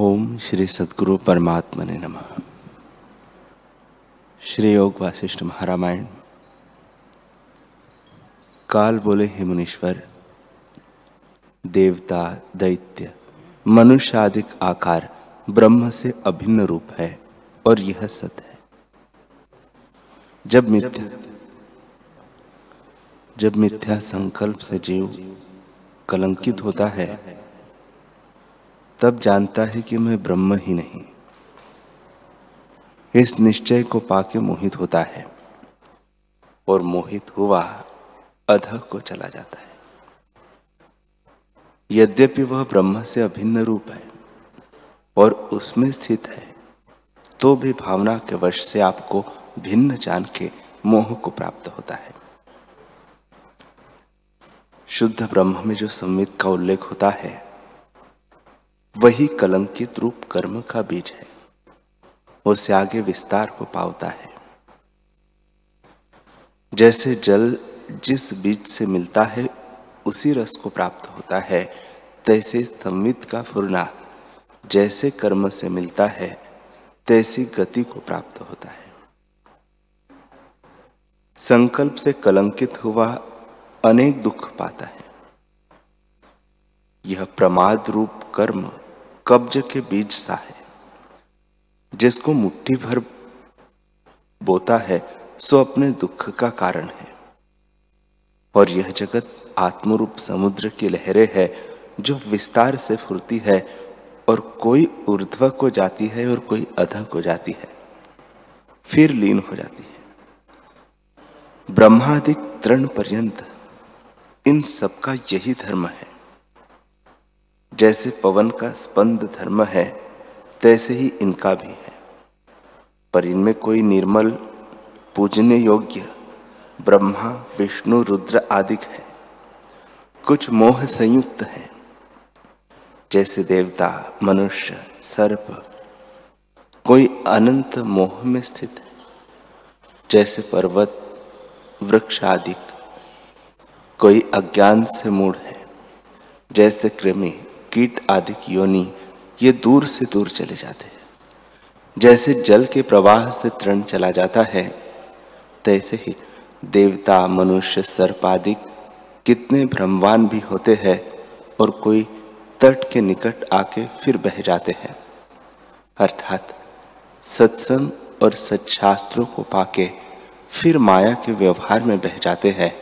ओम श्री सदगुरु परमात्मा ने नम। श्री योग वासिष्ठ महारामायण। काल बोले हे मुनीश्वर, देवता, दैत्य मनुष्य आदिक आकार ब्रह्म से अभिन्न रूप है और यह सत्य है। जब मिथ्या जब मिथ्या संकल्प से जीव कलंकित होता है तब जानता है कि मैं ब्रह्म ही नहीं। इस निश्चय को पाके मोहित होता है और मोहित हुआ अध को चला जाता है। यद्यपि वह ब्रह्म से अभिन्न रूप है और उसमें स्थित है तो भी भावना के वश से आपको भिन्न जान के मोह को प्राप्त होता है। शुद्ध ब्रह्म में जो संवित का उल्लेख होता है वही कलंकित रूप कर्म का बीज है। उससे आगे विस्तार को पावता है। जैसे जल जिस बीज से मिलता है, उसी रस को प्राप्त होता है। तैसे संवित का फुरना जैसे कर्म से मिलता है, तैसी गति को प्राप्त होता है। संकल्प से कलंकित हुआ अनेक दुख पाता है। यह प्रमाद रूप कर्म कब्ज के बीज सा है। जिसको मुट्ठी भर बोता है, सो अपने दुख का कारण है। और यह जगत आत्मरूप समुद्र की लहरें है, जो विस्तार से फुरती है, और कोई ऊर्ध्व को जाती है और कोई अध को जाती है। फिर लीन हो जाती है। ब्रह्मादिक तृण पर्यंत इन सबका यही धर्म है। जैसे पवन का स्पंद धर्म है, तैसे ही इनका भी है। पर इनमें कोई निर्मल, पूजने योग्य, ब्रह्मा, विष्णु, रुद्र आदि है। कुछ मोह संयुक्त है, जैसे देवता, मनुष्य, सर्प। कोई अनंत मोह में स्थित है, जैसे पर्वत, वृक्ष आदि कोई अज्ञान से मूढ़ है, जैसे कृमि कीट आदि की योनि, ये दूर से दूर चले जाते हैं। जैसे जल के प्रवाह से तृण चला जाता है, तैसे ही देवता, मनुष्य, सर्प आदि कितने भ्रमवान भी होते हैं और कोई तट के निकट आके फिर बह जाते हैं। अर्थात सत्संग और सच्छास्त्रों को पाके फिर माया के व्यवहार में बह जाते हैं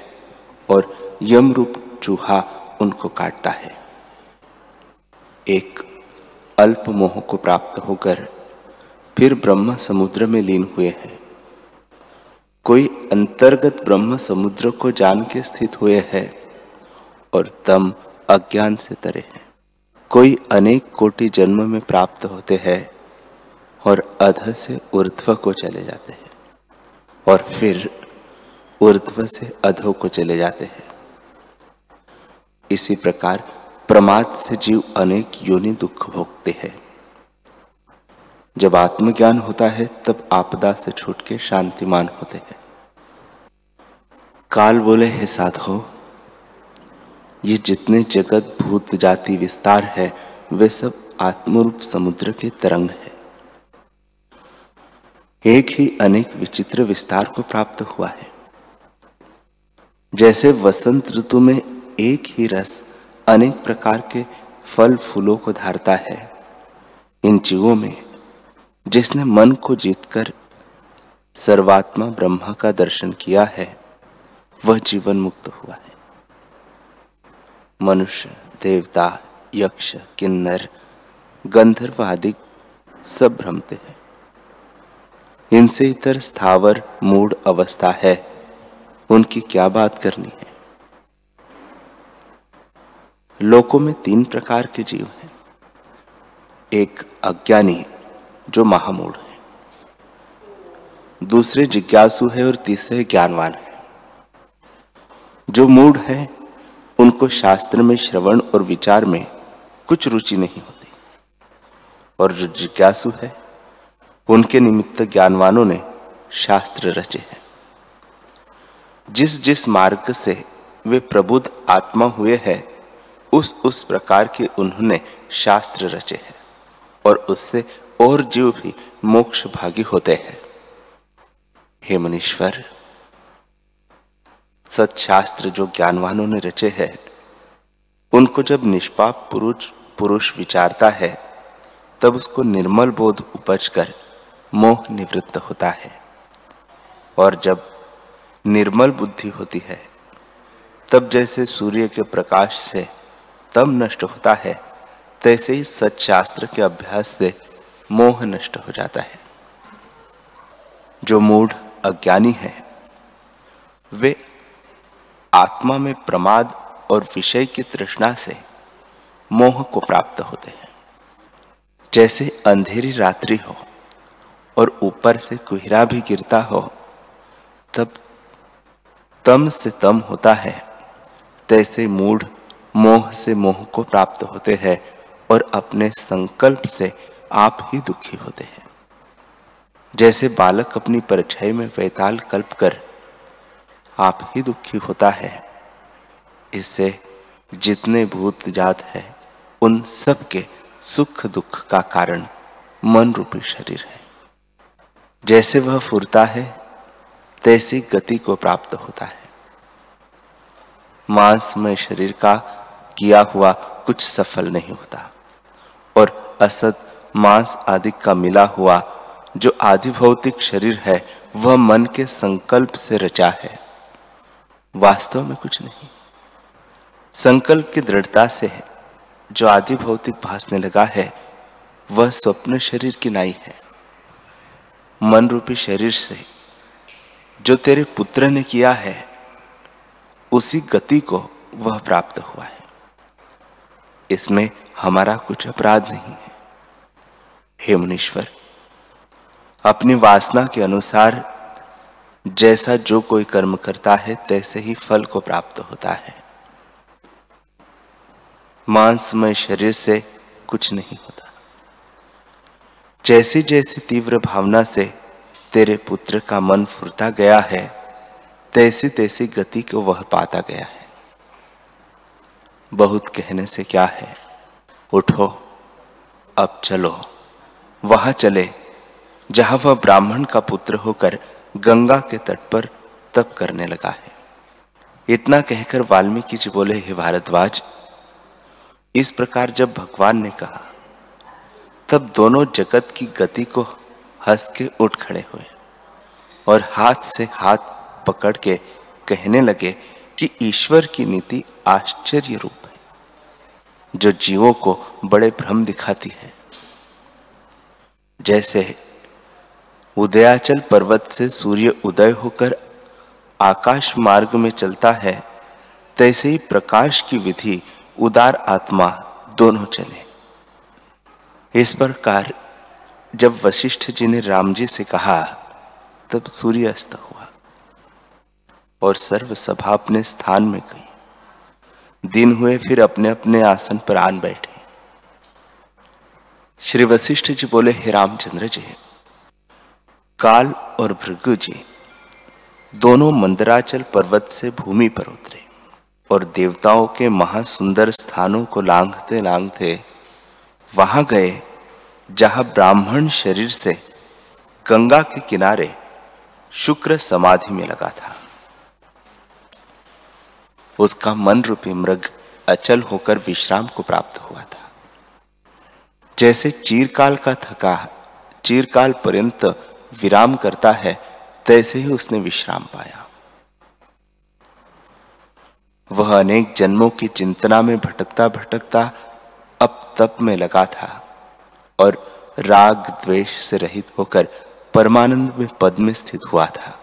और यम रूप चूहा उनको काटता है। एक अल्प मोह को प्राप्त होकर फिर ब्रह्म समुद्र में लीन हुए हैं। कोई अंतर्गत ब्रह्म समुद्र को जान के स्थित हुए हैं और तम अज्ञान से तरे हैं। कोई अनेक कोटि जन्म में प्राप्त होते हैं और अध से ऊर्ध्व को चले जाते हैं और फिर ऊर्ध्व से अधो को चले जाते हैं। इसी प्रकार प्रमाद से जीव अनेक योनि दुख भोगते हैं। जब आत्मज्ञान होता है, तब आपदा से छूट के शांतिमान होते हैं। काल बोले, हे साधो, ये जितने जगत, भूत, जाति, विस्तार है, वे सब आत्मरूप समुद्र के तरंग है। एक ही अनेक विचित्र विस्तार को प्राप्त हुआ है। जैसे वसंत ऋतु में एक ही रस अनेक प्रकार के फल फूलों को धारता है। इन जीवों में जिसने मन को जीतकर सर्वात्मा ब्रह्मा का दर्शन किया है, वह जीवन मुक्त हुआ है। मनुष्य, देवता, यक्ष, किन्नर, गंधर्व आदि सब भ्रमते हैं। इनसे इतर स्थावर मूड अवस्था है। उनकी क्या बात करनी है? लोकों में तीन प्रकार के जीव हैं। एक अज्ञानी जो महामूढ़ है। दूसरे जिज्ञासु है और तीसरे ज्ञानवान है। जो मूढ़ है, उनको शास्त्र में श्रवण और विचार में कुछ रुचि नहीं होती। और जो जिज्ञासु है, उनके निमित्त ज्ञानवानों ने शास्त्र रचे हैं। जिस जिस मार्ग से वे प्रबुद्ध आत्मा हुए हैं उस उस प्रकार के उन्होंने शास्त्र रचे हैं और उससे और जीव भी मोक्ष भागी होते हैं। हे मनीश्वर सत्शास्त्र जो ज्ञानवानों ने रचे हैं, उनको जब निष्पाप पुरुष पुरुष विचारता है, तब उसको निर्मल बोध उपज कर मोह निवृत्त होता है। और जब निर्मल बुद्धि होती है, तब जैसे सूर्य के प्रकाश से तम नष्ट होता है। तैसे ही सच्चास्त्र के अभ्यास से मोह नष्ट हो जाता है। जो मूढ़ अज्ञानी है, वे आत्मा में प्रमाद और विषय की तृष्णा से मोह को प्राप्त होते हैं। जैसे अंधेरी रात्रि हो और ऊपर से कुहरा भी गिरता हो, तब तम से तम होता है। तैसे मूढ़ मोह से मोह को प्राप्त होते हैं और अपने संकल्प से आप ही दुखी होते हैं। जैसे बालक अपनी परछाई में वैताल कल्प कर आप ही दुखी होता है इससे जितने भूत जात है, उन सब के सुख दुख का कारण मन रूपी शरीर है। जैसे वह फुरता है, तैसी गति को प्राप्त होता है। मांस में शरीर का किया हुआ कुछ सफल नहीं होता। और असत मांस आदि का मिला हुआ जो आदि भौतिक शरीर है, वह मन के संकल्प से रचा है। वास्तव में कुछ नहीं। संकल्प की दृढ़ता से है। जो आदि भौतिक भासने लगा है, वह स्वप्न शरीर की नाई है। मन रूपी शरीर से जो तेरे पुत्र ने किया है, उसी गति को वह प्राप्त हुआ है। इसमें हमारा कुछ अपराध नहीं है। हे मुनीश्वर, अपनी वासना के अनुसार जैसा जो कोई कर्म करता है, तैसे ही फल को प्राप्त होता है। मांसमय शरीर से कुछ नहीं होता। जैसी जैसी तीव्र भावना से तेरे पुत्र का मन फुरता गया है, तैसी तैसी गति को वह पाता गया है। बहुत कहने से क्या है? उठो, अब चलो। वहाँ चले। जहाँ वह ब्राह्मण का पुत्र होकर गंगा के तट पर तप करने लगा है। इतना कहकर वाल्मीकि जी बोले, हे भारद्वाज, इस प्रकार जब भगवान ने कहा, तब दोनों जगत की गति को हंस के उठ खड़े हुए और हाथ से हाथ पकड़ के कहने लगे कि ईश्वर की नीति आश्चर्य रूप जो जीवों को बड़े भ्रम दिखाती है। जैसे उदयाचल पर्वत से सूर्य उदय होकर आकाश मार्ग में चलता है, तैसे ही प्रकाश की विधि उदार आत्मा दोनों चले। इस प्रकार जब वशिष्ठ जी ने राम जी से कहा, तब सूर्य अस्त हुआ और सर्व सभा अपने स्थान में गई। दिन हुए, फिर अपने अपने आसन पर आन बैठे। श्री वशिष्ठ जी बोले, हे रामचंद्र जी, काल और भृगु जी दोनों मंदराचल पर्वत से भूमि पर उतरे और देवताओं के महासुंदर स्थानों को लांघते लांघते वहाँ गए, जहाँ ब्राह्मण शरीर से गंगा के किनारे शुक्र समाधि में लगा था। उसका मन रूपी मृग अचल होकर विश्राम को प्राप्त हुआ था। जैसे चीरकाल का थका, चीरकाल पर्यंत विराम करता है, तैसे ही उसने विश्राम पाया। वह अनेक जन्मों की चिंतना में भटकता भटकता अब तप में लगा था और राग द्वेष से रहित होकर परमानंद में पद में स्थित हुआ था।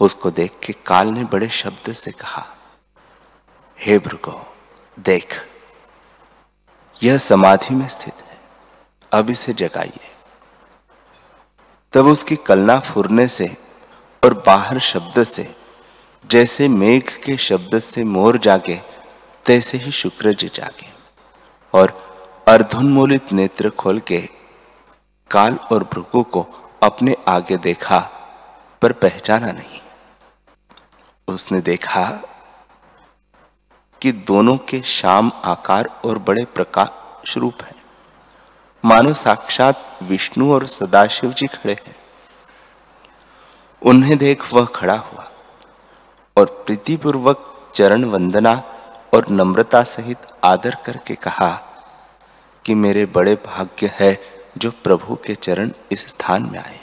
उसको देख के काल ने बड़े शब्द से कहा, हे भृगो, देख, यह समाधि में स्थित है, अब इसे जगाइए। तब उसकी कलना फुरने से और बाहर शब्द से, जैसे मेघ के शब्द से मोर जागे, तैसे ही शुक्र जी जागे और अर्धोन्मूलित नेत्र खोल के काल और भृगु को अपने आगे देखा, पर पहचाना नहीं। उसने देखा कि दोनों के शाम आकार और बड़े प्रकाश रूप है। मानो साक्षात विष्णु और सदाशिव जी खड़े हैं। उन्हें देख वह खड़ा हुआ और प्रीतिपूर्वक चरण वंदना और नम्रता सहित आदर करके कहा कि मेरे बड़े भाग्य है जो प्रभु के चरण इस स्थान में आए।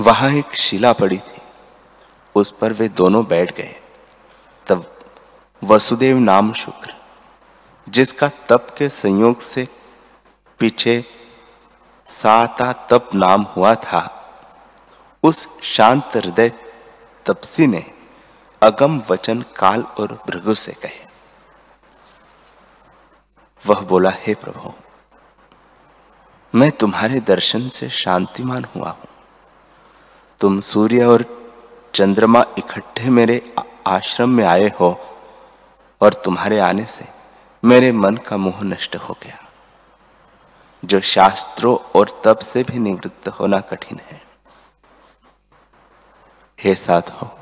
वहाँ एक शिला पड़ी थी। उस पर वे दोनों बैठ गए। तब वसुदेव नाम शुक्र, जिसका तप के संयोग से पीछे साता तप नाम हुआ था, उस शांत हृदय तपसी ने अगम वचन काल और भृगु से कहे। वह बोला, हे प्रभु, मैं तुम्हारे दर्शन से शांतिमान हुआ हूँ। तुम सूर्य और चंद्रमा इकट्ठे मेरे आश्रम में आए हो और तुम्हारे आने से मेरे मन का मोह नष्ट हो गया। जो शास्त्रों और तप से भी निवृत्त होना कठिन है। हे साधो,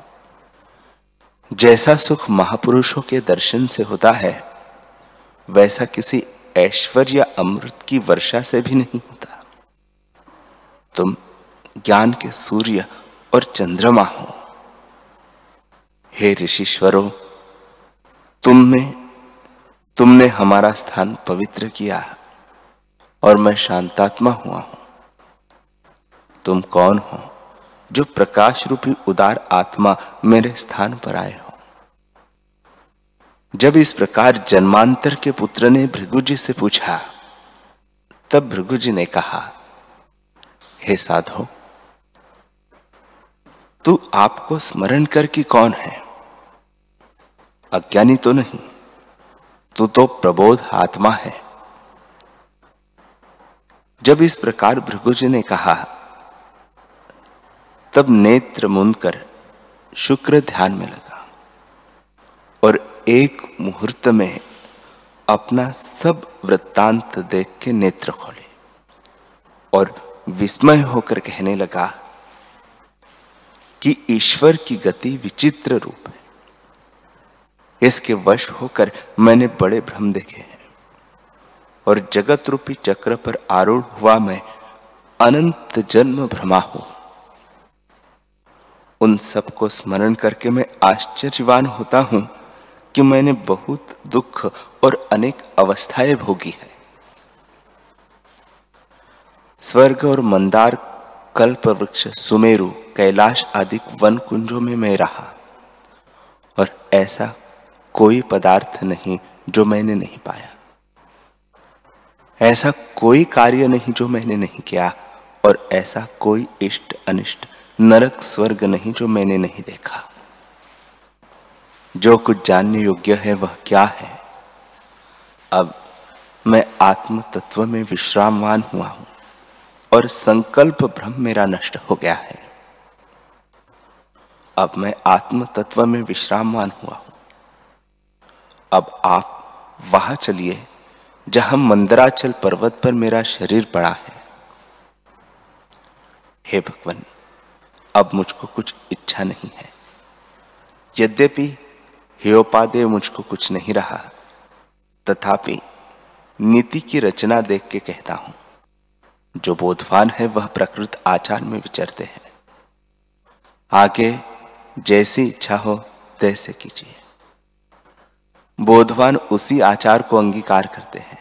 जैसा सुख महापुरुषों के दर्शन से होता है, वैसा किसी ऐश्वर्य अमृत की वर्षा से भी नहीं होता। तुम ज्ञान के सूर्य और चंद्रमा हो। हे ऋषिश्वरों, तुमने तुमने हमारा स्थान पवित्र किया और मैं शांतात्मा हुआ हूँ। तुम कौन हो जो प्रकाश रूपी उदार आत्मा मेरे स्थान पर आए हो? जब इस प्रकार जन्मांतर के पुत्र ने भृगु जी से पूछा, तब भृगु जी ने कहा, हे साधो, तू आपको स्मरण कर कि कौन है? अज्ञानी तो नहीं, तू तो प्रबोध आत्मा है। जब इस प्रकार भृगु जी ने कहा, तब नेत्र मुंद कर शुक्र ध्यान में लगा और एक मुहूर्त में अपना सब वृत्तांत देख के नेत्र खोले और विस्मय होकर कहने लगा कि ईश्वर की गति विचित्र रूप है। इसके वश होकर मैंने बड़े भ्रम देखे हैं। और जगत रूपी चक्र पर आरूढ़ हुआ मैं, अनंत जन्म भ्रमा हूँ। उन सबको स्मरण करके मैं आश्चर्यवान होता हूँ कि मैंने बहुत दुख और अनेक अवस्थाएँ भोगी है। स्वर्ग और मंदार, कल्प वृक्ष, सुमेरु, कैलाश आदि वन कुंजों में मैं रहा। और ऐसा कोई पदार्थ नहीं जो मैंने नहीं पाया। ऐसा कोई कार्य नहीं जो मैंने नहीं किया और ऐसा कोई इष्ट अनिष्ट नरक स्वर्ग नहीं जो मैंने नहीं देखा। जो कुछ जानने योग्य है वह क्या है? अब मैं आत्म तत्व में विश्रामवान हुआ हूँ और संकल्प भ्रम मेरा नष्ट हो गया है। अब मैं आत्म तत्व में विश्रामवान हुआ हूँ। अब आप वहाँ चलिए, जहाँ मंदराचल पर्वत पर मेरा शरीर पड़ा है। हे भगवान, अब मुझको कुछ इच्छा नहीं है। यद्यपि हेयोपादे मुझको कुछ नहीं रहा, तथापि नीति की रचना देख के कहता हूँ, जो बोधवान है वह प्रकृत आचार में विचरते हैं। आगे जैसी इच्छा हो, तैसे कीजिए। बोधवान उसी आचार को अंगीकार करते हैं।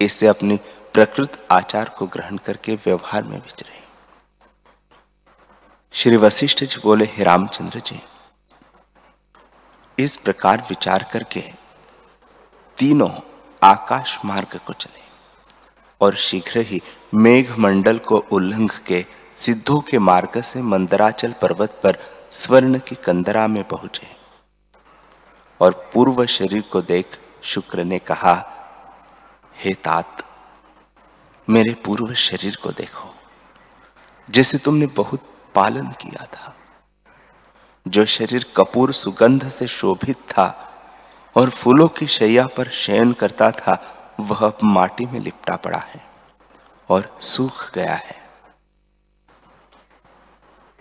इससे अपनी प्रकृत आचार को ग्रहण करके व्यवहार में विचरे श्री वशिष्ठ जी बोले, हे रामचंद्र जी, इस प्रकार विचार करके तीनों आकाश मार्ग को चले और शीघ्र ही मेघ मंडल को उल्लंघ के सिद्धों के मार्ग से मंदराचल पर्वत पर स्वर्ण की कंदरा में पहुँचे। और पूर्व शरीर को देख शुक्र ने कहा, हे तात, मेरे पूर्व शरीर को देखो, जिसे तुमने बहुत पालन किया था। जो शरीर कपूर सुगंध से शोभित था और फूलों की शैया पर शयन करता था, वह अब माटी में लिपटा पड़ा है और सूख गया है।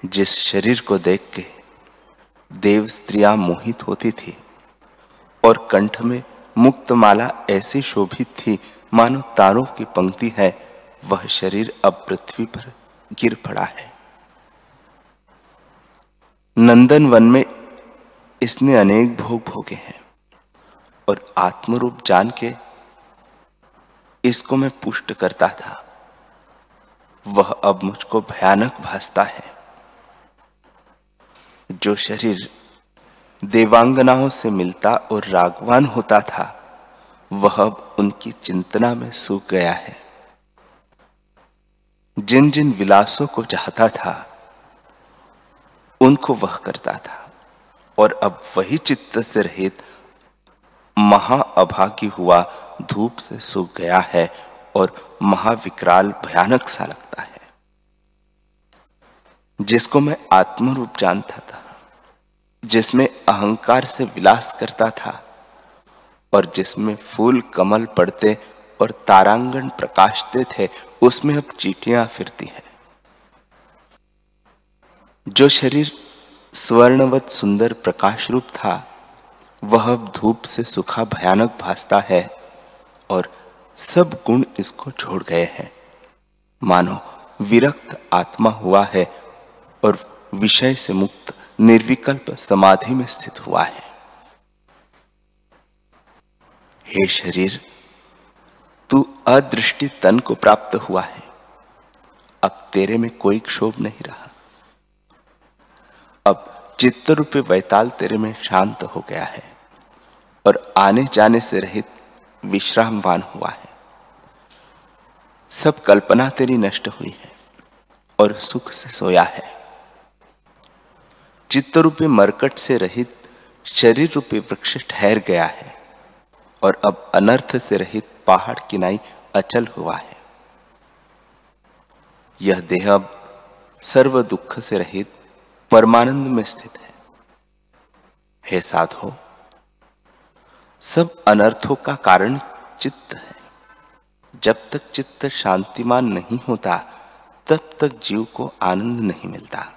जिस शरीर को देख के देव स्त्रियाँ मोहित होती थी और कंठ में मुक्त माला ऐसी शोभित थी, मानो तारों की पंक्ति है, वह शरीर अब पृथ्वी पर गिर पड़ा है। नंदन वन में इसने अनेक भोग भोगे हैं और आत्मरूप जान के इसको मैं पुष्ट करता था। वह अब मुझको भयानक भासता है। जो शरीर देवांगनाओं से मिलता और रागवान होता था, वह अब उनकी चिंतना में सूख गया है। जिन जिन विलासों को चाहता था, उनको वह करता था, और अब वही चित्त से रहित महाअभागी हुआ धूप से सूख गया है और महाविकराल भयानक सा लगता है। जिसको मैं आत्मरूप जानता था जिसमें अहंकार से विलास करता था और जिसमें फूल कमल पड़ते और तारांगण प्रकाशते थे, उसमें अब चीटियाँ फिरती है। जो शरीर स्वर्णवत सुंदर प्रकाश रूप था, वह अब धूप से सुखा भयानक भासता है और सब गुण इसको छोड़ गए हैं। मानो विरक्त आत्मा हुआ है और विषय से मुक्त निर्विकल्प समाधि में स्थित हुआ है। हे शरीर, तू अदृष्टि तन को प्राप्त हुआ है। अब तेरे में कोई क्षोभ नहीं रहा। अब चित्त रूपे वैताल तेरे में शांत हो गया है और आने जाने से रहित विश्रामवान हुआ है। सब कल्पना तेरी नष्ट हुई है और सुख से सोया है। चित्त रूपी मरकट से रहित शरीर रूपी वृक्ष ठहर गया है और अब अनर्थ से रहित पहाड़ किनाई अचल हुआ है। यह देह अब सर्व दुख से रहित, परमानंद में स्थित है। हे साधो, सब अनर्थों का कारण चित्त है। जब तक चित्त शांतिमान नहीं होता, तब तक जीव को आनंद नहीं मिलता।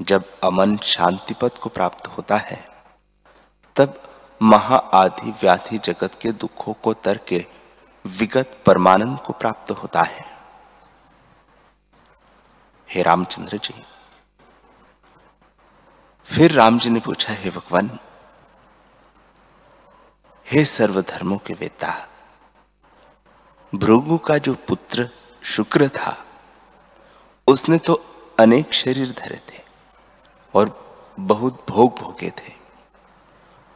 जब अमन शांति पद को प्राप्त होता है, तब महा आधि व्याधि जगत के दुखों को तर के विगत परमानंद को प्राप्त होता है। हे रामचंद्र जी, फिर राम जी ने पूछा, हे भगवान, हे सर्वधर्मों के वेता, भृगु का जो पुत्र शुक्र था, उसने तो अनेक शरीर धरे थे। और बहुत भोग भोगे थे।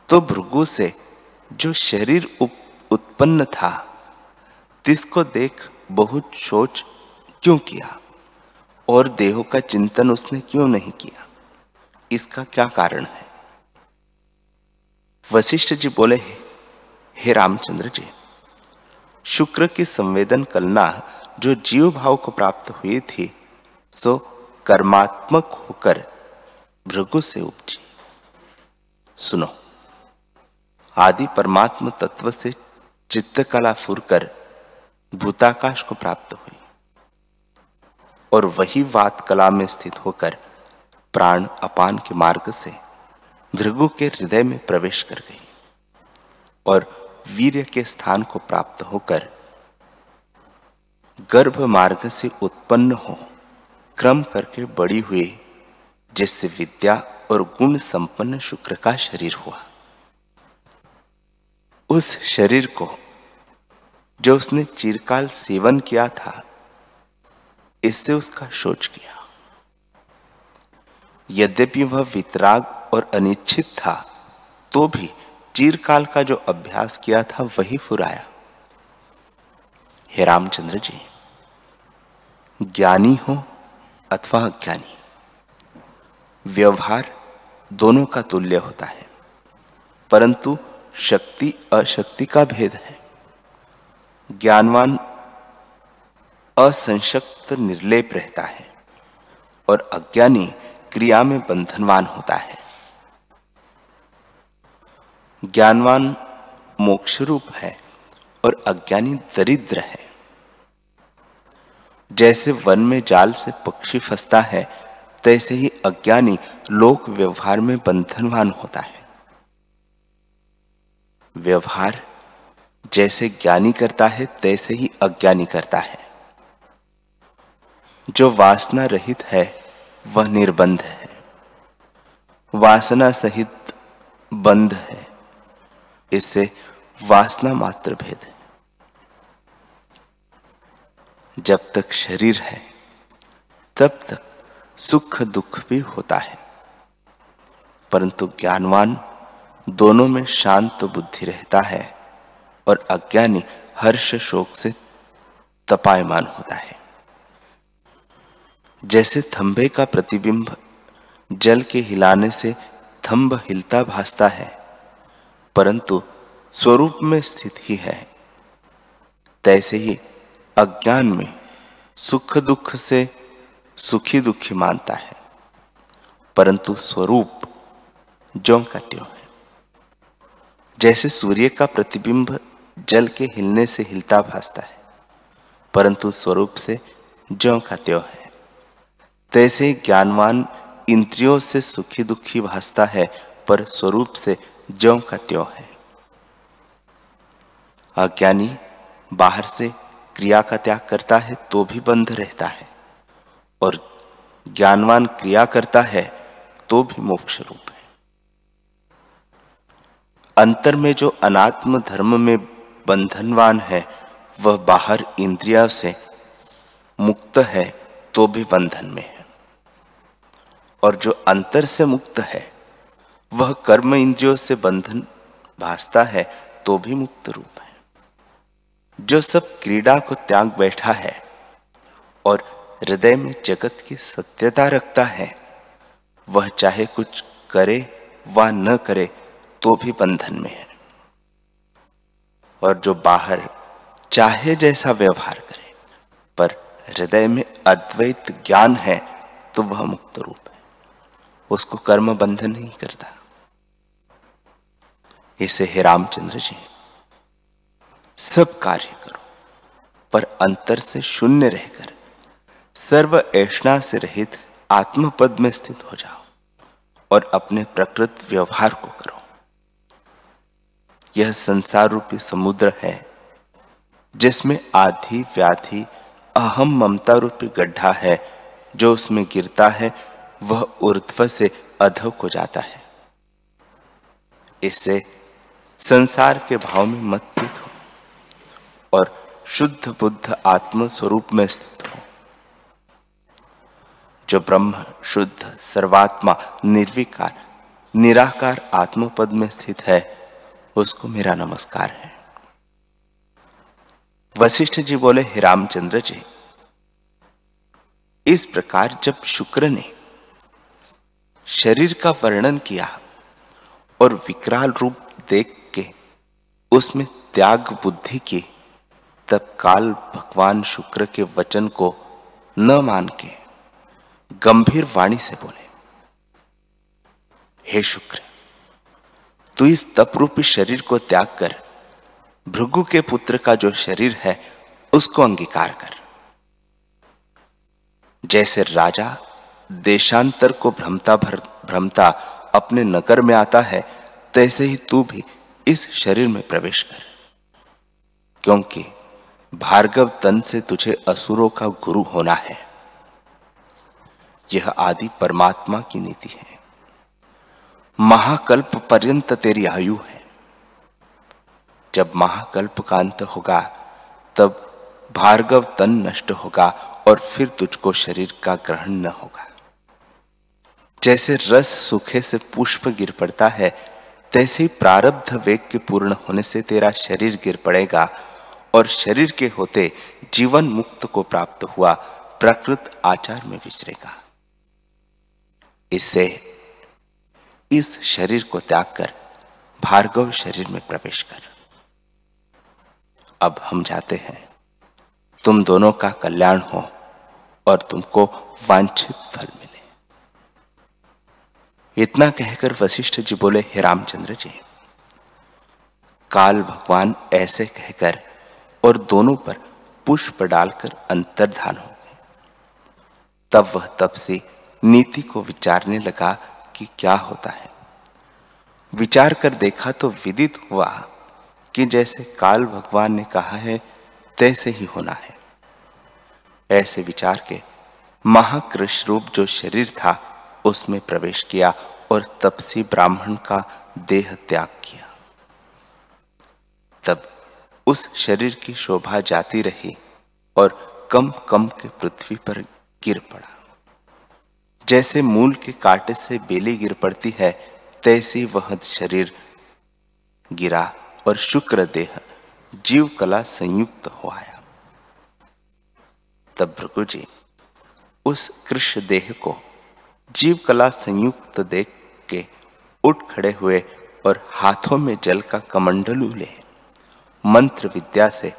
तो भृगु से जो शरीर उत्पन्न था, तिसको देख बहुत सोच क्यों किया? और देहों का चिंतन उसने क्यों नहीं किया? इसका क्या कारण है? वशिष्ठ जी बोले, हे रामचंद्र जी, शुक्र की संवेदन कलना जो जीव भाव को प्राप्त हुई थी, सो कर्मात्मक होकर भृगु से उपजी। सुनो, आदि परमात्म तत्व से चित्त कला फुरकर भूताकाश को प्राप्त हुई और वही वात कला में स्थित होकर प्राण अपान के मार्ग से भृगु के हृदय में प्रवेश कर गई और वीर्य के स्थान को प्राप्त होकर गर्भ मार्ग से उत्पन्न हो क्रम करके बड़ी हुई जिससे विद्या और गुण संपन्न शुक्र का शरीर हुआ। उस शरीर को जो उसने चिरकाल सेवन किया था, इससे उसका शोच किया। यद्यपि वह वितराग और अनिच्छित था तो भी चीरकाल का जो अभ्यास किया था, वही फुराया। हे रामचंद्र जी, ज्ञानी हो अथवा अज्ञानी व्यवहार दोनों का तुल्य होता है, परंतु शक्ति अशक्ति का भेद है। ज्ञानवान असंशक्त निर्लेप रहता है और अज्ञानी क्रिया में बंधनवान होता है। ज्ञानवान मोक्ष रूप है और अज्ञानी दरिद्र है। जैसे वन में जाल से पक्षी फंसता है तैसे ही अज्ञानी लोक व्यवहार में बंधनवान होता है। व्यवहार जैसे ज्ञानी करता है, तैसे ही अज्ञानी करता है। जो वासना रहित है, वह निर्बंध है। वासना सहित बंध है। इससे वासना मात्र भेद है। जब तक शरीर है, तब तक सुख दुख भी होता है। परंतु ज्ञानवान दोनों में शांत बुद्धि रहता है और अज्ञानी हर्ष शोक से तपायमान होता है। जैसे थंबे का प्रतिबिंब जल के हिलाने से थंब हिलता भासता है, परंतु स्वरूप में स्थित ही है। तैसे ही अज्ञान में सुख दुख से सुखी दुखी मानता है, परंतु स्वरूप ज्यो का त्यों है। जैसे सूर्य का प्रतिबिंब जल के हिलने से हिलता भासता है, परंतु स्वरूप से ज्यो का त्यों है। तैसे ज्ञानवान इंद्रियों से सुखी दुखी भासता है, पर स्वरूप से ज्यो का त्यों है। अज्ञानी बाहर से क्रिया का त्याग करता है तो भी बंध रहता है। और ज्ञानवान क्रिया करता है तो भी मोक्ष रूप है। अंतर में जो अनात्म धर्म में बंधनवान है, वह बाहर इंद्रिया से मुक्त है तो भी बंधन में है। और जो अंतर से मुक्त है, वह कर्म इंद्रियों से बंधन भासता है तो भी मुक्त रूप है। जो सब क्रीड़ा को त्याग बैठा है, और हृदय में जगत की सत्यता रखता है। वह चाहे कुछ करे व न करे तो भी बंधन में है। और जो बाहर चाहे जैसा व्यवहार करे, पर हृदय में अद्वैत ज्ञान है तो वह मुक्त रूप है। उसको कर्म बंधन नहीं करता। इसे हे रामचंद्र जी, सब कार्य करो, पर अंतर से शून्य रहकर सर्व ऐषणा से रहित आत्मपद में स्थित हो जाओ और अपने प्रकृत व्यवहार को करो। यह संसार रूपी समुद्र है, जिसमें आधी व्याधि अहम ममता रूपी गड्ढा है, जो उसमें गिरता है, वह ऊर्ध्व से अधक हो जाता है। इससे संसार के भाव में मत हो और शुद्ध बुद्ध आत्म स्वरूप में स्थित जो ब्रह्म, शुद्ध, सर्वात्मा, निर्विकार, निराकार आत्मपद में स्थित है, उसको मेरा नमस्कार है। वशिष्ठ जी बोले, हे रामचंद्र जी, इस प्रकार जब शुक्र ने शरीर का वर्णन किया और विकराल रूप देख के उसमें त्याग बुद्धि की, तब काल भगवान शुक्र के वचन को न मान के गंभीर वाणी से बोले, हे शुक्र, तू इस तपरूपी शरीर को त्याग कर, भृगु के पुत्र का जो शरीर है, उसको अंगीकार कर। जैसे राजा देशांतर को भ्रमता भर, भ्रमता अपने नगर में आता है, तैसे ही तू भी इस शरीर में प्रवेश कर। क्योंकि भार्गव तन से तुझे असुरों का गुरु होना है। यह आदि परमात्मा की नीति है। महाकल्प पर्यंत तेरी आयु है। जब महाकल्प का अंत होगा, तब भार्गव तन नष्ट होगा और फिर तुझको शरीर का ग्रहण न होगा। जैसे रस सूखे से पुष्प गिर पड़ता है, तैसे ही प्रारब्ध वेग के पूर्ण होने से तेरा शरीर गिर पड़ेगा और शरीर के होते जीवन मुक्त को प्राप्त हुआ, प्रकृत आचार में विचरेगा। इससे इस शरीर को त्याग कर भार्गव शरीर में प्रवेश कर। अब हम जाते हैं। तुम दोनों का कल्याण हो और तुमको वांछित फल मिले। इतना कहकर वशिष्ठ जी बोले, हे रामचंद्र जी, काल भगवान ऐसे कहकर और दोनों पर पुष्प डालकर अंतर्धान हो गए। तब वह तब से नीति को विचारने लगा कि क्या होता है। विचार कर देखा तो विदित हुआ कि जैसे काल भगवान ने कहा है, तैसे ही होना है। ऐसे विचार के महाकृष रूप जो शरीर था, उसमें प्रवेश किया और तपसी ब्राह्मण का देह त्याग किया। तब उस शरीर की शोभा जाती रही और कम कम के पृथ्वी पर गिर पड़ा। जैसे मूल के कांटे से बेली गिर पड़ती है, तैसी वह शरीर गिरा और शुक्र देह, जीव कला संयुक्त हो आया। तब भृगु जी उस कृष्ण देह को जीव कला संयुक्त देख के उठ खड़े हुए और हाथों में जल का कमंडलू ले, मंत्र विद्या से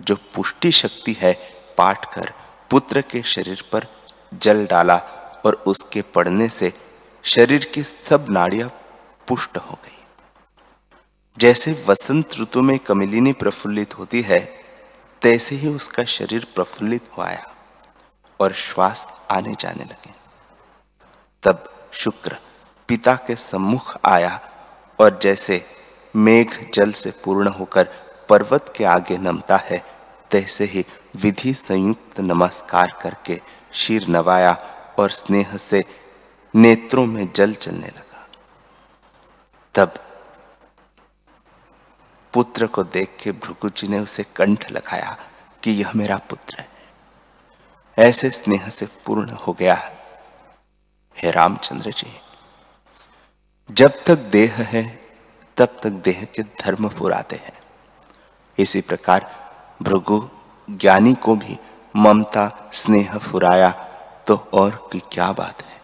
जो पुष्टि शक्ति है, पाठ कर पुत्र के शरीर पर जल डाला और उसके पड़ने से शरीर की सब नाड़ियाँ पुष्ट हो गई। जैसे वसंत ऋतु में कमिलिनी प्रफुल्लित होती है, तैसे ही उसका शरीर प्रफुल्लित हो आया और श्वास आने जाने लगे। तब शुक्र पिता के सम्मुख आया और जैसे मेघ जल से पूर्ण होकर पर्वत के आगे नमता है, तैसे ही विधि संयुक्त नमस्कार करके शीर नवाया और स्नेह से नेत्रों में जल चलने लगा। तब पुत्र को देख के भृगु जी ने उसे कंठ लगाया कि यह मेरा पुत्र है। ऐसे स्नेह से पूर्ण हो गया हे रामचंद्र जी, जब तक देह है, तब तक देह के धर्म पुराते हैं। इसी प्रकार भृगु ज्ञानी को भी ममता, स्नेह, फुराया तो और की क्या बात है?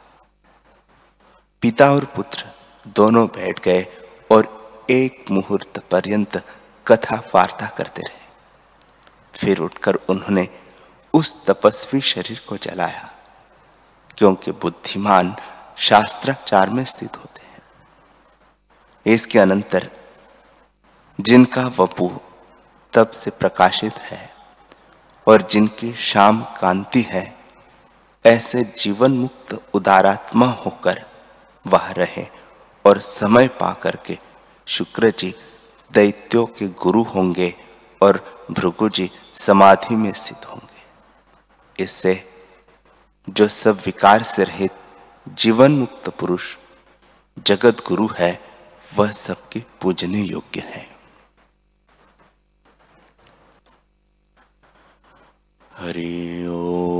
पिता और पुत्र दोनों बैठ गए और एक मुहूर्त पर्यंत कथा वार्ता करते रहे। फिर उठकर उन्होंने उस तपस्वी शरीर को जलाया, क्योंकि बुद्धिमान शास्त्राचार में स्थित होते हैं। इसके अनंतर जिनका वपु तब से प्रकाशित है और जिनकी शाम कांति है ऐसे जीवन मुक्त उदारात्मा होकर वह रहे और समय पा करके शुक्र जी दैत्यों के गुरु होंगे और भृगु जी समाधि में स्थित होंगे। इससे जो सब विकार से रहित जीवन मुक्त पुरुष जगत गुरु है, वह सबके पूजने योग्य है। हरि ओ